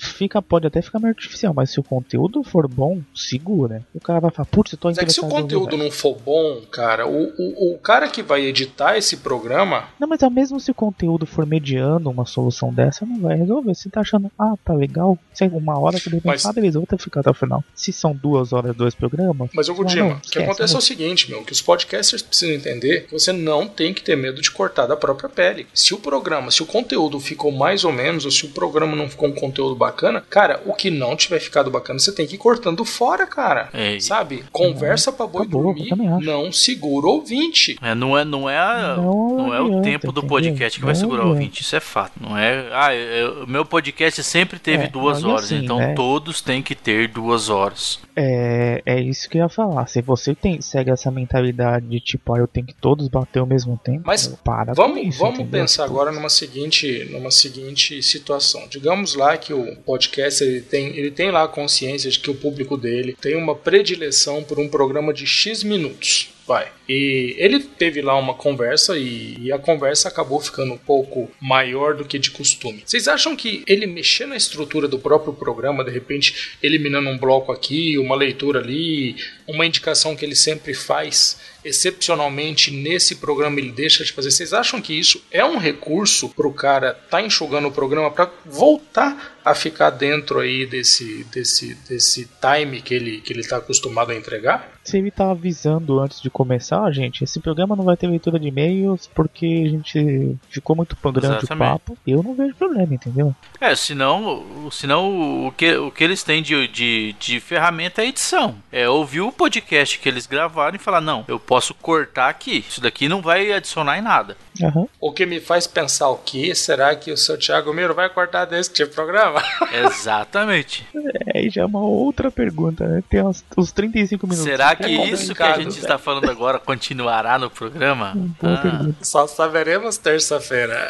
Fica, pode até ficar meio artificial, mas se o conteúdo for bom, segura. O cara vai falar, putz, eu tô Mas é que se o interessado conteúdo velho." não for bom, cara, o, o, o cara que vai editar esse programa. Não, mas ao mesmo se o conteúdo for mediano, uma solução dessa não vai resolver. Se tá achando, ah, tá legal, se é uma hora que de repente, Mas- ah, beleza, vou ter que ficar até o final. Se são duas horas, dois programas. Mas, ô Gudima, o que acontece é o seguinte, meu, que os podcasters precisam entender que você não tem que ter medo de cortar da própria pele. Se o programa, se o conteúdo ficou mais ou menos, ou se o programa não ficou um conteúdo bacana, cara, o que não tiver ficado bacana, você tem que ir cortando fora, cara. É, Sabe? Conversa pra boi Acabou, dormir, não segura o ouvinte. É, não é, não é, a- Não não, é o tempo do podcast que vai Não segurar o ouvinte, isso é fato. Não é, ah, eu- o meu podcast sempre teve É, duas horas, assim, então né? todos têm que ter duas horas. É, é isso que eu ia falar. Se você tem, segue essa mentalidade de tipo, ah, eu tenho que todos bater ao mesmo tempo, Mas para com Vamos, isso, vamos entendeu? pensar agora numa seguinte, numa seguinte situação. Digamos lá que o podcast ele tem, ele tem lá a consciência de que o público dele tem uma predileção por um programa de X minutos. Vai. E ele teve lá uma conversa e, e a conversa acabou ficando um pouco maior do que de costume. Vocês acham que ele mexer na estrutura do próprio programa, de repente eliminando um bloco aqui, uma leitura ali, uma indicação que ele sempre faz, excepcionalmente nesse programa ele deixa de fazer. Vocês acham que isso é um recurso para o cara tá enxugando o programa para voltar a ficar dentro aí desse, desse, desse time que ele que ele está acostumado a entregar? Se ele tá avisando antes de começar, gente, esse programa não vai ter leitura de e-mails porque a gente ficou muito grande o Exatamente. papo. Eu não vejo problema, entendeu? É, senão, o- senão o, que, o que eles têm de, de, de ferramenta é edição. É ouvir o podcast que eles gravaram e falar, não, eu posso cortar aqui. Isso daqui não vai adicionar em nada. Aham. O que me faz pensar o que será que o seu Thiago Miro vai cortar desse tipo de programa? Exatamente. É, aí já é uma outra pergunta, né? Tem uns, uns 35 minutos. Será que É isso que a gente velho. está falando agora continuará no programa? Boa Ah, pergunta. Só saberemos terça-feira.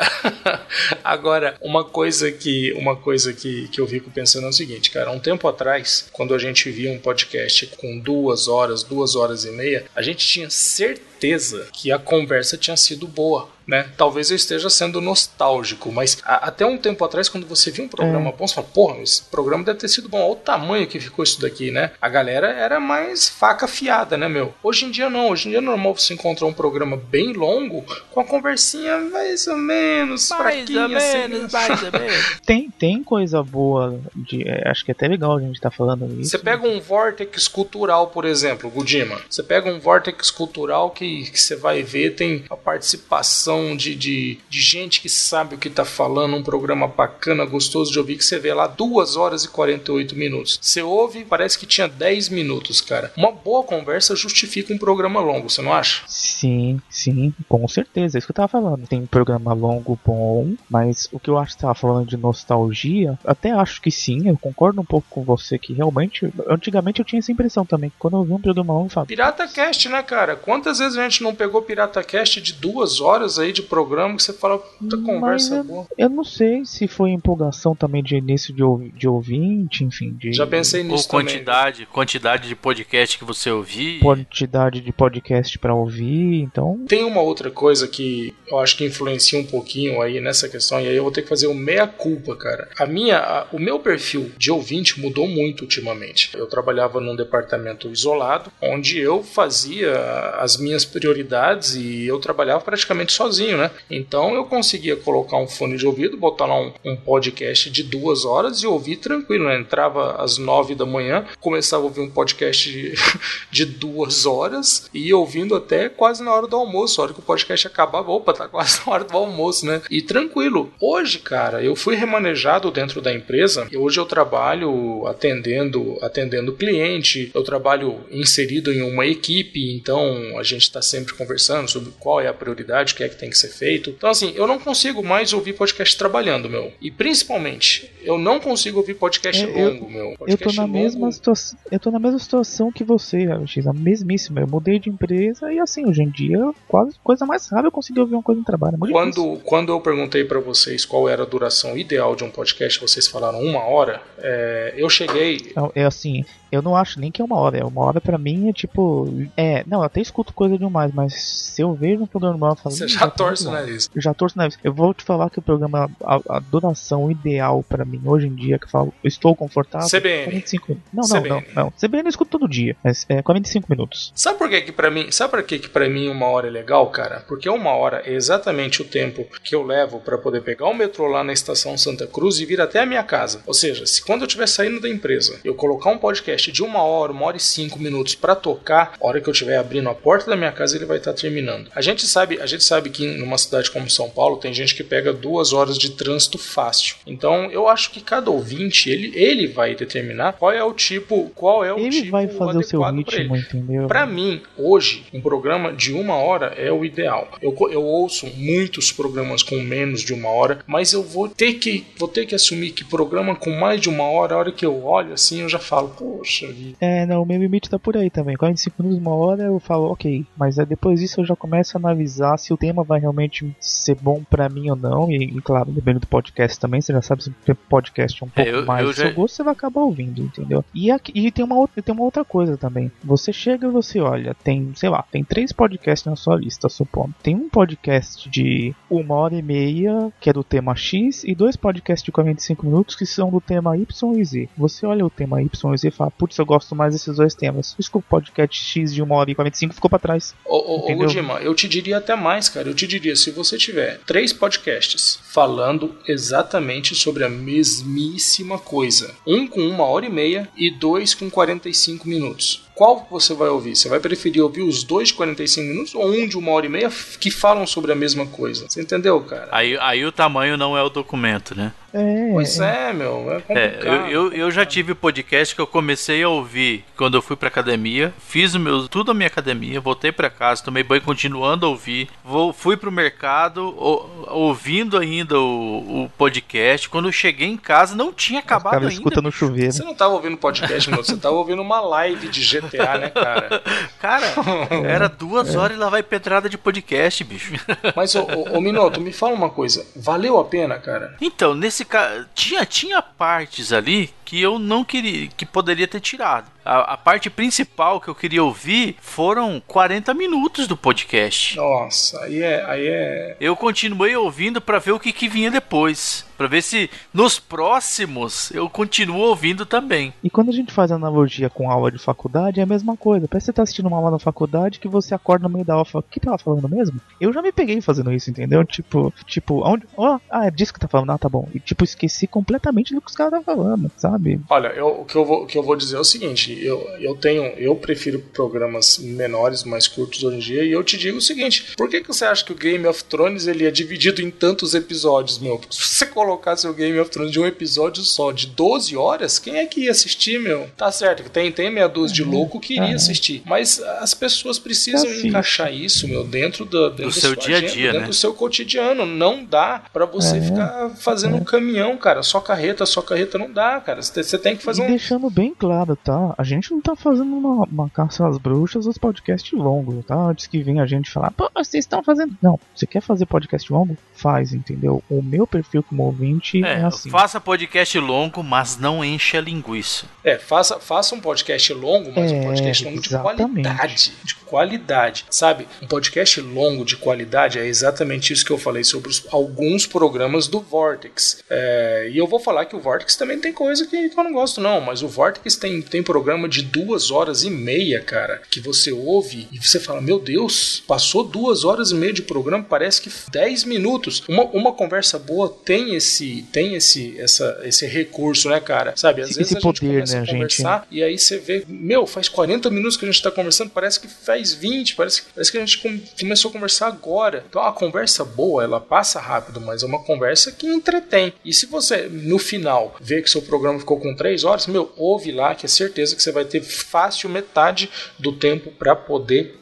Agora, uma coisa que uma coisa que, que eu fico pensando é o seguinte, cara. Um tempo atrás, quando a gente via um podcast com duas horas, duas horas e meia, a gente tinha certeza que a conversa tinha sido boa. Né? Talvez eu esteja sendo nostálgico, mas a- até um tempo atrás, quando você via um programa bom, você fala, porra, esse programa deve ter sido bom. Olha o tamanho que ficou isso daqui, né? A galera era mais faca afiada, né, meu? Hoje em dia não, hoje em dia é normal você encontrar um programa bem longo com a conversinha mais ou menos, mais fraquinha, ou assim, menos, né? mais ou menos. Tem, tem coisa boa, de, é, acho que é até legal a gente tá falando isso. Você pega um vortex cultural, por exemplo, Gudima. Você pega um vortex cultural que, que você vai ver, tem a participação de, de, de gente que sabe o que tá falando, um programa bacana, gostoso de ouvir, que você vê lá 2 horas e 48 minutos. Você ouve, parece que tinha 10 minutos, cara. Uma boa conversa justifica um programa longo, você não acha? Sim, sim, com certeza, é isso que eu tava falando. Tem um programa longo bom, mas o que eu acho que você tava falando de nostalgia, até acho que sim, eu concordo um pouco com você que realmente, antigamente eu tinha essa impressão também, que quando eu vi um programa longo, eu falava, Pirata Cast, né, cara? Quantas vezes a gente não pegou Pirata Cast de duas horas aí de programa que você fala, puta Mas conversa eu- boa. eu não sei se foi empolgação também de início de, de ouvinte, enfim, de Já pensei Ou nisso também. quantidade, quantidade de podcast que você ouvir. quantidade de podcast pra ouvir, então Tem uma outra coisa que eu acho que influencia um pouquinho aí nessa questão e aí eu vou ter que fazer o meia-culpa, cara. A minha, a- o meu perfil de ouvinte mudou muito ultimamente. Eu trabalhava num departamento isolado, onde eu fazia as minhas prioridades e eu trabalhava praticamente sozinho, né? Então eu conseguia colocar um fone de ouvido, botar lá um, um podcast de duas horas e ouvir tranquilo, né? Entrava às nove da manhã, começava a ouvir um podcast de, de duas horas e ouvindo até quase na hora do almoço. A hora que o podcast acabava, opa, tá quase na hora do almoço, né? E tranquilo. Hoje, cara, eu fui remanejado dentro da empresa e hoje eu trabalho atendendo, atendendo cliente, eu trabalho inserido em uma equipe, então a gente está sempre conversando sobre qual é a prioridade, o que é que tem que ser feito. Então, assim, eu não consigo mais ouvir podcast trabalhando, meu. E principalmente, eu não consigo ouvir podcast É, eu- longo, meu. Eu tô Podcast na longo- mesma situação. Eu tô na mesma situação que você, X, a mesmíssima. Eu mudei de empresa e assim, hoje em dia, quase coisa mais rara eu consegui ouvir uma coisa no trabalho. É difícil. Quando, quando eu perguntei para vocês qual era a duração ideal de um podcast, vocês falaram uma hora. é, eu cheguei. Não, é assim, eu não acho nem que é uma hora. É uma hora pra mim é tipo. É, não, eu até escuto coisa demais, mas se eu vejo um programa normal falando. Você "Ih, já tá torce o muito bom." nariz. Eu já torço o nariz. Eu vou te falar que o programa, a, a duração ideal pra mim hoje em dia, que eu falo, eu estou confortável. CBN. 45 minutos. Não, não, CBN. não, não. CBN eu escuto todo dia, mas é 45 minutos. Sabe por que que para mim, sabe por que que para mim uma hora é legal, cara? Porque uma hora é exatamente o tempo que eu levo para poder pegar o metrô lá na estação Santa Cruz e vir até a minha casa. Ou seja, se quando eu estiver saindo da empresa, eu colocar um podcast de uma hora, uma hora e cinco minutos para tocar, a hora que eu estiver abrindo a porta da minha casa ele vai estar terminando. A gente sabe, a gente sabe que numa cidade como São Paulo tem gente que pega duas horas de trânsito fácil. Então eu acho que cada ouvinte ele, ele vai determinar qual é o tipo, qual é o Ele tipo vai fazer o seu adequado pra ritmo, entendeu? Pra mim, hoje, um programa de uma hora é o ideal. Eu, eu ouço muitos programas com menos de uma hora, mas eu vou ter que vou ter que assumir que programa com mais de uma hora, a hora que eu olho assim, eu já falo, poxa vida. É, não, o meu limite tá por aí também. 45 minutos, uma hora eu falo, ok. Mas é depois disso eu já começo a analisar se o tema vai realmente ser bom pra mim ou não. E, e, claro, dependendo do podcast também, você já sabe se o podcast é um pouco É, eu- mais eu do já- seu gosto, você vai acabar ouvindo, entendeu? E, aqui, e tem, uma outra, tem uma outra coisa também. Você chega e você olha, tem, sei lá, tem três podcasts na sua lista, supondo. Tem um podcast de uma hora e meia, que é do tema X, e dois podcasts de 45 minutos que são do tema Y e Z. Você olha o tema Y e Z e fala, putz, eu gosto mais desses dois temas. Que o podcast X de uma hora e 45 ficou pra trás. Ô, ô, ô? Gudima, eu te diria até mais, cara. Eu te diria, se você tiver três podcasts falando exatamente sobre a mesmíssima coisa, um com uma hora e meia e dois com 45 minutos. Qual você vai ouvir? Você vai preferir ouvir os dois de 45 minutos ou um de uma hora e meia que falam sobre a mesma coisa? Você entendeu, cara? Aí, aí o tamanho não é o documento, né? É, Pois é, meu. É É, eu, eu, eu já tive podcast que eu comecei a ouvir quando eu fui pra academia, fiz o meu, tudo a minha academia, voltei pra casa, tomei banho continuando a ouvir, vou, fui pro mercado o- ouvindo ainda o, o podcast. Quando eu cheguei em casa, não tinha acabado ainda. escuta no chuveiro. Você não tava ouvindo podcast, meu. Você tava ouvindo uma live de GTA, né, cara? Cara, era duas horas e lá vai pedrada de podcast, bicho. Mas, ô, ô, ô Minoto, me fala uma coisa. Valeu a pena, cara? Então, nesse caso, tinha, tinha partes ali que eu não queria, que poderia ter tirado. A, a parte principal que eu queria ouvir foram 40 minutos do podcast. Nossa, aí é. Aí é... Eu continuei ouvindo pra ver o que, que vinha depois. Pra ver se nos próximos eu continuo ouvindo também. E quando a gente faz analogia com aula de faculdade, é a mesma coisa. Parece que você tá assistindo uma aula na faculdade que você acorda no meio da aula e fala, o que tava falando mesmo? Eu já me peguei fazendo isso, entendeu? Tipo, tipo, onde. Ó, ah, é disso que tá falando, ah, tá bom. E tipo, esqueci completamente do que os caras estavam falando, sabe? Olha, eu, o, que eu vou, o que eu vou dizer é o seguinte: eu, eu tenho. Eu prefiro programas menores, mais curtos hoje em dia, e eu te digo o seguinte: por que, que você acha que o Game of Thrones ele é dividido em tantos episódios, meu? Porque se você colocasse o Game of Thrones de um episódio só, de 12 horas, quem é que ia assistir, meu? Tá certo, que tem, tem meia dúzia de louco que iria Uhum. assistir. Mas as pessoas precisam Assiste. encaixar isso, meu, dentro, do, dentro Do seu dia a agenda, dia, dentro né? do seu cotidiano. Não dá pra você É. ficar fazendo um caminhão, cara. Só carreta, só carreta não dá, cara. Você tem que fazer e um deixando bem claro, tá? A gente não tá fazendo uma, uma caça às bruxas os podcasts longos, tá? Antes que venha a gente falar, pô, vocês estão fazendo. Não, você quer fazer podcast longo? Faz, entendeu? O meu perfil como ouvinte é, É, assim. faça podcast longo, mas não enche a linguiça. É, faça, faça um podcast longo, mas um É, podcast longo de exatamente. qualidade. De qualidade, sabe? Um podcast longo de qualidade é exatamente isso que eu falei sobre os- alguns programas do Vortex. É, e eu vou falar que o Vortex também tem coisa que eu não gosto, não, mas o Vortex tem, tem programa de duas horas e meia, cara, que você ouve e você fala: Meu Deus, passou duas horas e meia de programa, parece que 10 minutos. Uma, uma conversa boa tem esse, tem esse, essa, esse recurso, né, cara? Sabe? Às Esse vezes a gente poder, começa né, a gente? conversar e aí você vê, meu, faz 40 minutos que a gente tá conversando, parece que faz 20, parece, parece que a gente com- começou a conversar agora. Então a conversa boa, ela passa rápido, mas é uma conversa que entretém. E se você, no final, vê que seu programa ficou com 3 horas, meu, ouve lá, que é certeza que você vai ter fácil metade do tempo para poder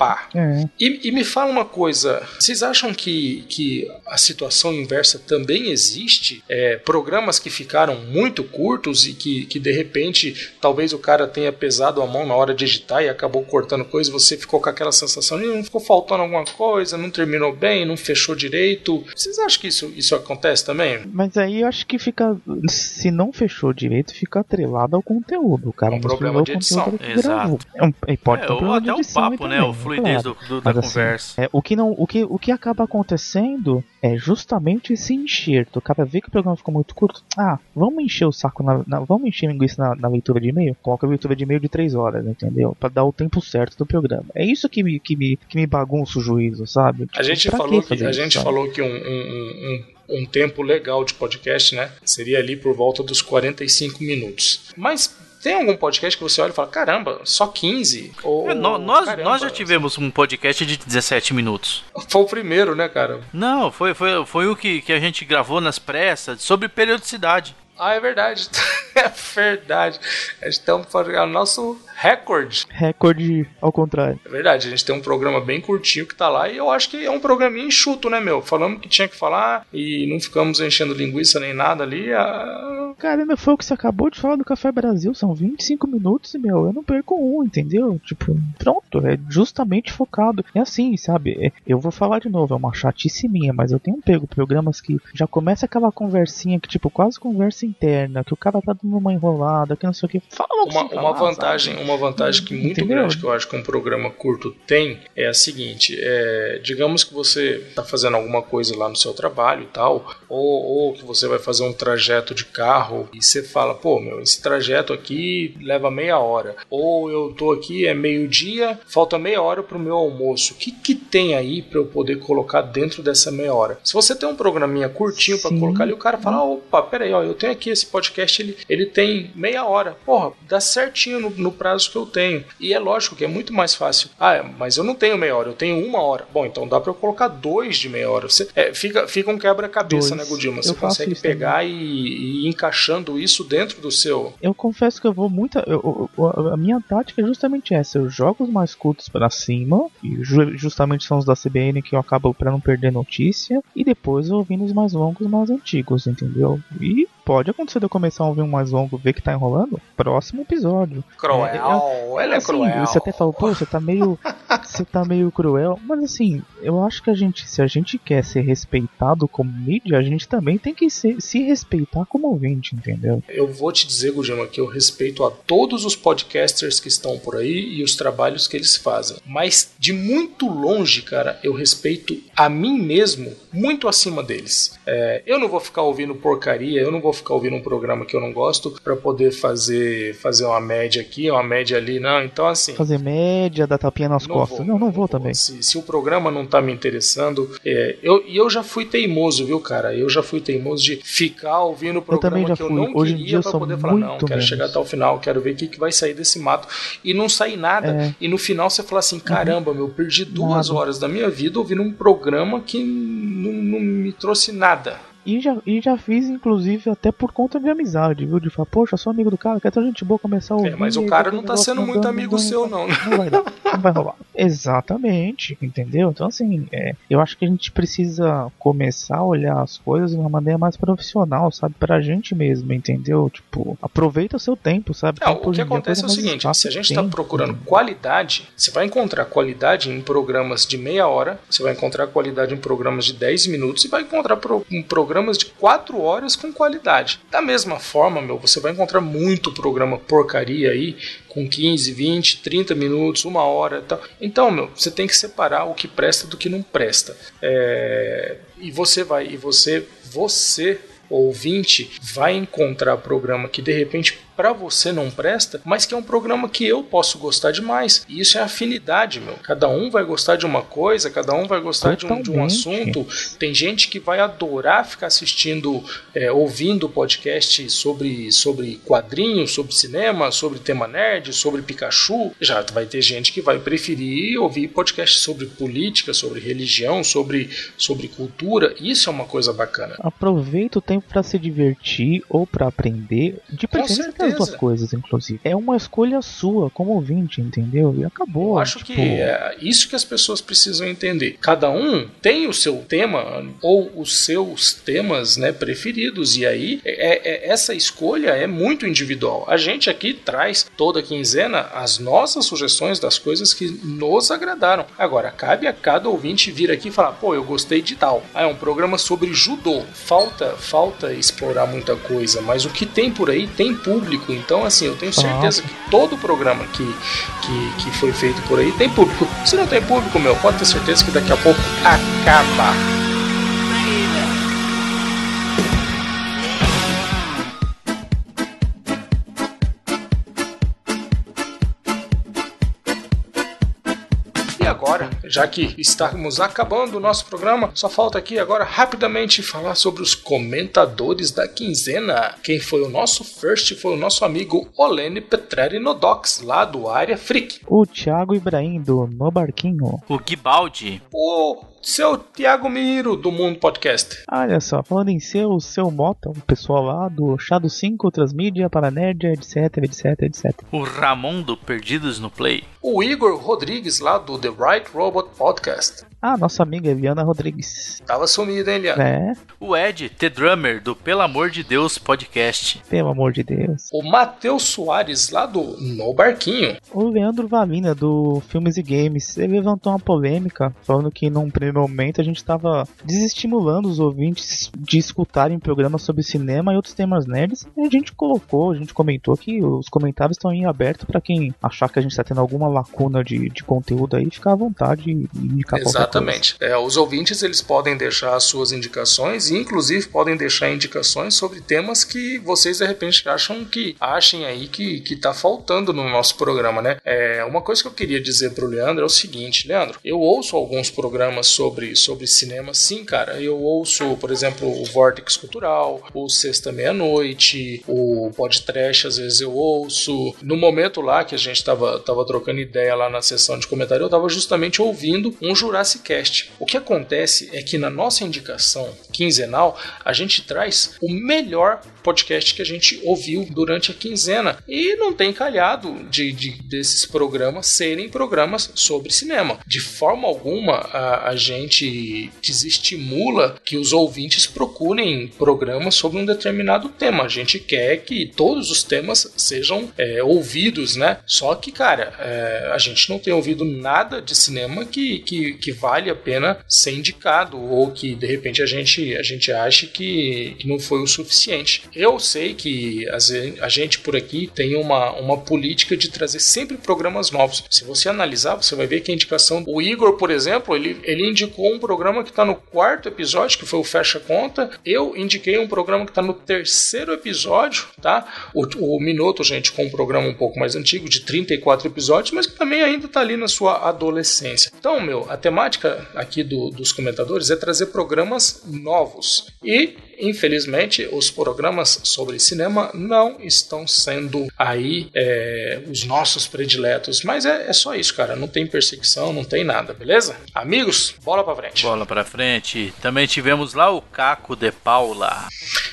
capar. É. E, e me fala uma coisa, vocês acham que, que a situação inversa também existe? É, programas que ficaram muito curtos e que, que de repente talvez o cara tenha pesado a mão na hora de editar e acabou cortando coisa, e você ficou com aquela sensação de não ficou faltando alguma coisa, não terminou bem, não fechou direito. Vocês acham que isso, isso acontece também? Mas aí eu acho que fica. Se não fechou direito, fica atrelado ao conteúdo. O cara É um problema de o edição. gravou. É um, pode É, ter um ou problema até de o edição aí papo, né? também, O fluidez do, do- da Mas, assim, conversa. É, o, que não, o, que, o que acaba acontecendo é justamente esse enxerto. O cara vê que o programa ficou muito curto. Ah, vamos encher o saco, na, na- vamos encher linguiça na, na leitura de e-mail? Coloca a leitura de e-mail de 3 horas, entendeu? Pra dar o tempo certo do programa. É isso que me, que me, que me bagunça o juízo, sabe? A Tipo, gente pra falou que, a isso, gente sabe? falou que um, um- um- um- um tempo legal de podcast, né? Seria ali por volta dos 45 minutos. Mas tem algum podcast que você olha e fala, caramba, só 15? Ou, É, nó- nós, caramba, nós já tivemos um podcast de 17 minutos. Foi o primeiro, né, cara? Não, foi, foi, foi o que, que a gente gravou nas pressas sobre periodicidade. Ah, é verdade. é verdade. Estamos fazendo o nosso recorde. Recorde ao contrário. É verdade, a gente tem um programa bem curtinho que tá lá e eu acho que é um programinha enxuto, né, meu? Falamos o que tinha que falar e não ficamos enchendo linguiça nem nada ali. ah, Caramba, foi o que você acabou de falar do Café Brasil. São 25 minutos e, meu, eu não perco um, entendeu? Tipo, pronto, é justamente focado. É assim, sabe? É, eu vou falar de novo, é uma chatice minha, mas eu tenho pego programas que já começa aquela conversinha que, tipo, quase conversa interna, que o cara tá dando uma enrolada, que não sei o que. Fala Uma, uma falar, vantagem, sabe? Uma vantagem que muito Entendeu? grande que eu acho que um programa curto tem é a seguinte: é, digamos que você está fazendo alguma coisa lá no seu trabalho e tal, ou, ou que você vai fazer um trajeto de carro e você fala, pô, meu, esse trajeto aqui leva meia hora, ou eu tô aqui é meio dia, falta meia hora para o meu almoço. O que que tem aí para eu poder colocar dentro dessa meia hora? Se você tem um programinha curtinho para colocar ali, o cara fala, opa, peraí, ó, eu tenho aqui esse podcast, ele, ele tem meia hora. Porra, dá certinho no, no prazo que eu tenho. E é lógico que é muito mais fácil. Ah, é, mas eu não tenho meia hora, eu tenho uma hora. Bom, então dá para eu colocar dois de meia hora. Você, é, fica, fica um quebra-cabeça, né, Godilma? Você consegue pegar e, e ir encaixando isso dentro do seu. Eu confesso que eu vou muito. eu- eu- a minha tática é justamente essa. Eu jogo os mais curtos pra cima, e ju- justamente são os da CBN que eu acabo pra não perder notícia, e depois eu ouvindo os mais longos, mais antigos, entendeu? E pode acontecer de eu começar a ouvir um mais longo, ver que tá enrolando, próximo episódio. Cruel. É, Ela é assim, cruel. Você até falou, pô, você tá meio. você tá meio cruel. Mas assim, eu acho que a gente, se a gente quer ser respeitado como mídia, a gente também tem que ser- se respeitar como ouvinte, entendeu? Eu vou te dizer, Gudima, que eu respeito a todos os podcasters que estão por aí e os trabalhos que eles fazem. Mas de muito longe, cara, eu respeito a mim mesmo muito acima deles. É, eu não vou ficar ouvindo porcaria, eu não vou ficar ouvindo um programa que eu não gosto para poder fazer, fazer uma média aqui, uma média ali, não. Então, assim. Fazer média, dar tapinha nas costas. não, não vou também. Se, se o programa não tá me interessando, é, eu, e eu já fui teimoso, viu, cara? Eu já fui teimoso de ficar ouvindo o programa também já que eu fui. não Hoje queria eu pra poder falar, não, quero menos. chegar até o final, quero ver o que, que vai sair desse mato. E não sair nada. É. Uhum. E no final você fala assim, caramba, meu, perdi duas Nada. horas da minha vida ouvindo um programa que não, não me trouxe nada. E já, e já fiz, inclusive, até por conta de amizade, viu? De falar, poxa, sou amigo do cara, quer tão gente boa começar a ouvir. É, mas o cara não tá sendo muito amigo seu, não. Não vai dar, não vai rolar. Exatamente, entendeu? Então, assim, é, eu acho que a gente precisa começar a olhar as coisas de uma maneira mais profissional, sabe? Pra gente mesmo, entendeu? Tipo, aproveita o seu tempo, sabe? Não, Tempo o que dia acontece é o seguinte: se a gente está tem. procurando qualidade, você vai encontrar qualidade em programas de meia hora, você vai encontrar qualidade em programas de 10 minutos e vai encontrar pro- em programas de 4 horas com qualidade. Da mesma forma, meu, você vai encontrar muito programa porcaria aí com 15, 20, 30 minutos, uma hora e tal. Então, meu, você tem que separar o que presta do que não presta. É, E você vai, e você, você ouvinte vai encontrar programa que de repente para você não presta, mas que é um programa que eu posso gostar demais. E isso é afinidade, meu. Cada um vai gostar de uma coisa, cada um vai gostar de um, de um assunto. Tem gente que vai adorar ficar assistindo, é, ouvindo podcast sobre, sobre quadrinhos, sobre cinema, sobre tema nerd, sobre Pikachu. Já vai ter gente que vai preferir ouvir podcast sobre política, sobre religião, sobre, sobre cultura. Isso é uma coisa bacana. Aproveita o tempo pra se divertir ou pra aprender. De certeza. Duas coisas, inclusive. É uma escolha sua como ouvinte, entendeu? E acabou. Eu acho tipo, que é isso que as pessoas precisam entender. Cada um tem o seu tema ou os seus temas né, preferidos. E aí, é- é- essa escolha é muito individual. A gente aqui traz toda quinzena as nossas sugestões das coisas que nos agradaram. Agora, cabe a cada ouvinte vir aqui e falar: pô, eu gostei de tal. Ah, é um programa sobre judô. Falta, falta explorar muita coisa, mas o que tem por aí tem público. Então, assim, eu tenho certeza que todo programa que, que, que foi feito por aí tem público. Se não tem público, meu, pode ter certeza que daqui a pouco acaba. Agora, já que estamos acabando o nosso programa, só falta aqui agora rapidamente falar sobre os comentadores da quinzena. Quem foi o nosso first foi o nosso amigo Olene Petreri Nodox, lá do Área Freak. O Thiago Ibrahim do No Barquinho. O Guibaldi. O seu Tiago Miro do Mundo Podcast. Olha só, falando em seu, seu Mota, o pessoal lá do Chá do 5, Transmídia, Paranerdia, etc, etc, etc. O Ramon do Perdidos no Play. O Igor Rodrigues, lá do The Right Robot Podcast. Ah, nossa amiga Viana Rodrigues. Tava sumido, hein, Liana? É, O Ed, The Drummer do Pelo Amor de Deus Podcast. pelo amor de Deus. O Matheus Soares, lá do No Barquinho. O Leandro Valina, do Filmes e Games, ele levantou uma polêmica falando que num primeiro momento a gente estava desestimulando os ouvintes de escutarem programas sobre cinema e outros temas nerds. E a gente colocou, a gente comentou que os comentários estão em aberto para quem achar que a gente está tendo alguma lacuna de, de conteúdo aí, ficar à vontade e indicar Exatamente. É, os ouvintes eles podem deixar as suas indicações e inclusive podem deixar indicações sobre temas que vocês de repente acham que achem aí que, que tá faltando no nosso programa, né? É, uma coisa que eu queria dizer pro Leandro é o seguinte, Leandro, eu ouço alguns programas sobre, sobre cinema, sim, cara. Eu ouço, por exemplo, o Vortex Cultural, o Sexta Meia-Noite, o Podtrash, às vezes eu ouço. No momento lá que a gente tava, tava trocando ideia lá na sessão de comentário, eu tava justamente ouvindo um Jurassic Cast. O que acontece é que na nossa indicação quinzenal, a gente traz o melhor podcast que a gente ouviu durante a quinzena. E não tem calhado de, de- desses programas serem programas sobre cinema. De forma alguma, a, a gente desestimula que os ouvintes procurem programas sobre um determinado tema. A gente quer que todos os temas sejam é, ouvidos, né? Só que, cara, é, a gente não tem ouvido nada de cinema que, que, que vale a pena ser indicado ou que de repente a gente, a gente ache que, que não foi o suficiente. Eu sei que a gente por aqui tem uma, uma política de trazer sempre programas novos. Se você analisar, você vai ver que a indicação. O Igor, por exemplo, ele, ele indicou um programa que está no quarto episódio, que foi o Fecha Conta. Eu indiquei um programa que está no terceiro episódio, tá? O, o Minuto, gente, com um programa um pouco mais antigo, de 34 episódios, mas que também ainda está ali na sua adolescência. Então, meu, a temática aqui do- dos comentadores é trazer programas novos. E infelizmente, os programas sobre cinema não estão sendo aí é, os nossos prediletos. Mas é, é só isso, cara. Não tem perseguição, não tem nada, beleza? Amigos, bola pra frente. Bola pra frente. Também tivemos lá o Caco de Paula.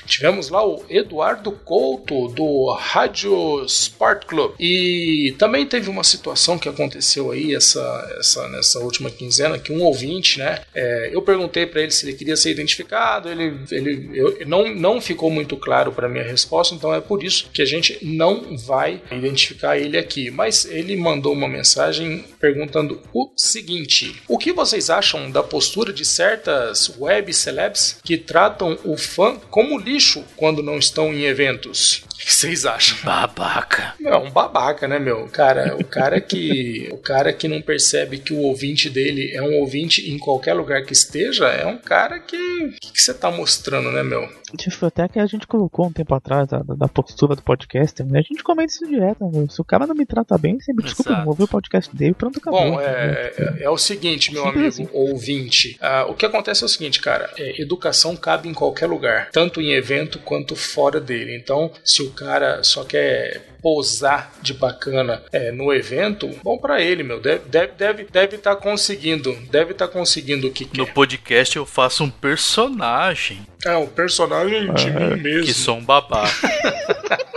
Tivemos lá o Eduardo Couto, do Rádio Sport Club. E também teve uma situação que aconteceu aí essa, essa, nessa última quinzena, que um ouvinte, né? é, eu perguntei para ele se ele queria ser identificado, ele, ele eu- não, não ficou muito claro para minha resposta, então é por isso que a gente não vai identificar ele aqui. Mas ele mandou uma mensagem perguntando o seguinte: O que vocês acham da postura de certas web celebs que tratam o fã como lixo quando não estão em eventos? O que vocês acham? Babaca. Meu, é um babaca, né, meu? Cara, o cara que o cara que não percebe que o ouvinte dele é um ouvinte em qualquer lugar que esteja, é um cara que o que, você tá mostrando, né, meu? Tipo, até que a gente colocou um tempo atrás da, da postura do podcast, né? A gente comenta isso direto, né? Se o cara não me trata bem, sempre desculpa, Exato. eu não ouvi o podcast dele, pronto, acabou. Bom, é, é, é o seguinte, meu amigo ouvinte. Ah, o que acontece é o seguinte, cara. é, educação cabe em qualquer lugar, tanto em evento quanto fora dele. Então, se o cara só quer posar de bacana é, no evento, bom pra ele, meu. Deve deve deve deve estar conseguindo, deve estar conseguindo o que quer. No podcast eu faço um personagem É, o personagem de mim mesmo. que sou um babaca.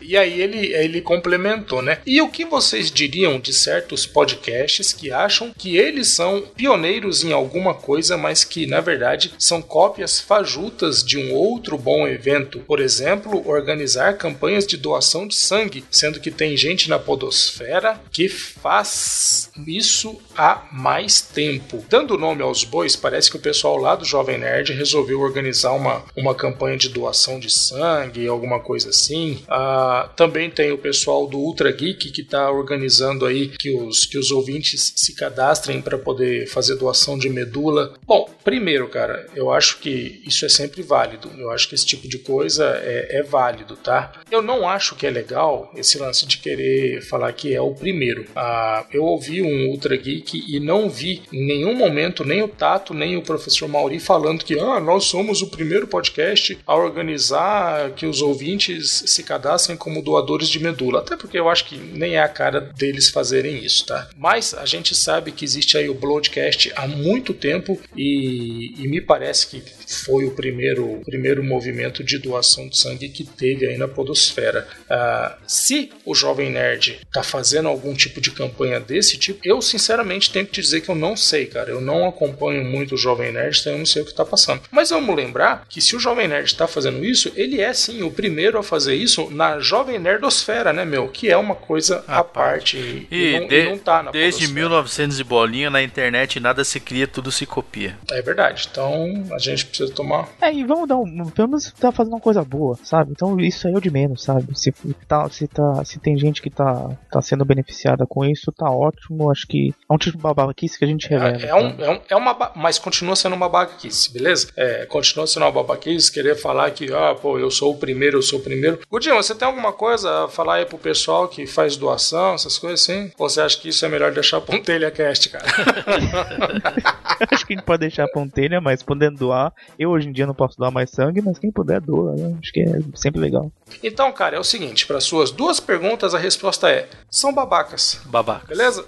E aí ele, ele complementou, né? E o que vocês diriam de certos podcasts que acham que eles são pioneiros em alguma coisa, mas que na verdade são cópias fajutas de um outro bom evento? Por exemplo, organizar campanhas de doação de sangue, sendo que tem gente na podosfera que faz isso há mais tempo. Dando nome aos bois, parece que o pessoal lá do Jovem Nerd resolveu organizar uma, uma campanha de doação de sangue, alguma coisa assim. Ah, também tem o pessoal do Ultra Geek que está organizando aí que os, que os ouvintes se cadastrem para poder fazer doação de medula. Bom, primeiro, cara, eu acho que isso é sempre válido. Eu acho que esse tipo de coisa é, é válido, tá? Eu não acho que é legal esse lance de querer falar que é o primeiro. Ah, eu ouvi um Ultra Geek e não vi em nenhum momento nem o Tato nem o professor Mauri falando que ah, nós somos o primeiro podcast a organizar que os ouvintes se cadastrem como doadores de medula. Até porque eu acho que nem é a cara deles fazerem isso, tá? Mas a gente sabe que existe aí o Bloodcast há muito tempo e, e me parece que foi o primeiro, primeiro movimento de doação de sangue que teve aí na podosfera. Ah, se o Jovem Nerd tá fazendo algum tipo de campanha desse tipo, eu sinceramente tenho que te dizer que eu não sei, cara. Eu não acompanho muito o Jovem Nerd, então eu não sei o que tá passando. Mas vamos lembrar que se o Jovem Nerd está fazendo isso, ele é sim o primeiro a fazer isso na Jovem Nerdosfera, né, meu? Que é uma coisa à parte. E, E, não, de- e não tá na desde podosfera. 1900 e bolinha na internet nada se cria, tudo se copia. É verdade. Então a gente precisa tomar. É, e vamos dar um. Pelo menos tá fazendo uma coisa boa, sabe? Então isso aí é o de menos, sabe? Se, tá, se, tá, se tem gente que tá, tá sendo beneficiada com isso, tá ótimo. Acho que é um tipo de babaquice que a gente revela. É, é um, é, um, é uma. Mas continua sendo uma babaquice, beleza? É, continua sendo uma babaquice, querer falar que, ah, pô, eu sou o primeiro, eu sou o primeiro. Gudinho, você tem alguma coisa a falar aí pro pessoal que faz doação, essas coisas assim? Ou você acha que isso é melhor deixar pra um telhacast, cara? Acho que a gente pode deixar a pontelha, mas podendo doar. Eu hoje em dia não posso doar mais sangue, mas quem puder doa, né? Acho que é sempre legal. Então, cara, é o seguinte: para suas duas perguntas, a resposta é: são babacas. Babaca. Beleza?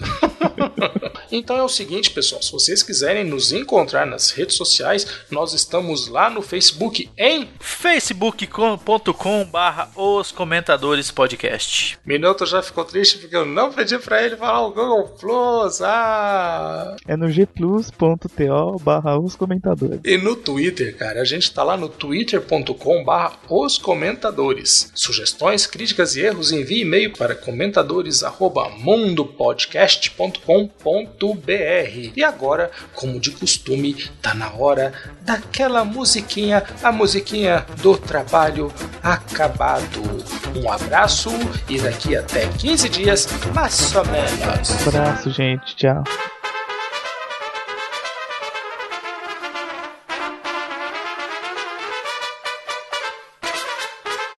então é o seguinte, pessoal. Se vocês quiserem nos encontrar nas redes sociais, nós estamos lá no Facebook em facebook.com barra os comentadores podcast. Minuto já ficou triste porque eu não pedi pra ele falar o Google Plus. Ah! É no gplus.to barra os comentadores. E no Twitter, cara, a gente tá lá no twitter.com barra os comentadores. Sugestões, críticas e erros, envie e-mail para comentadores arroba mundopodcast.com.br. E agora, como de costume, tá na hora daquela musiquinha, a musiquinha do trabalho acabado. Um abraço e daqui até 15 dias, mais ou menos. Abraço, gente. Tchau.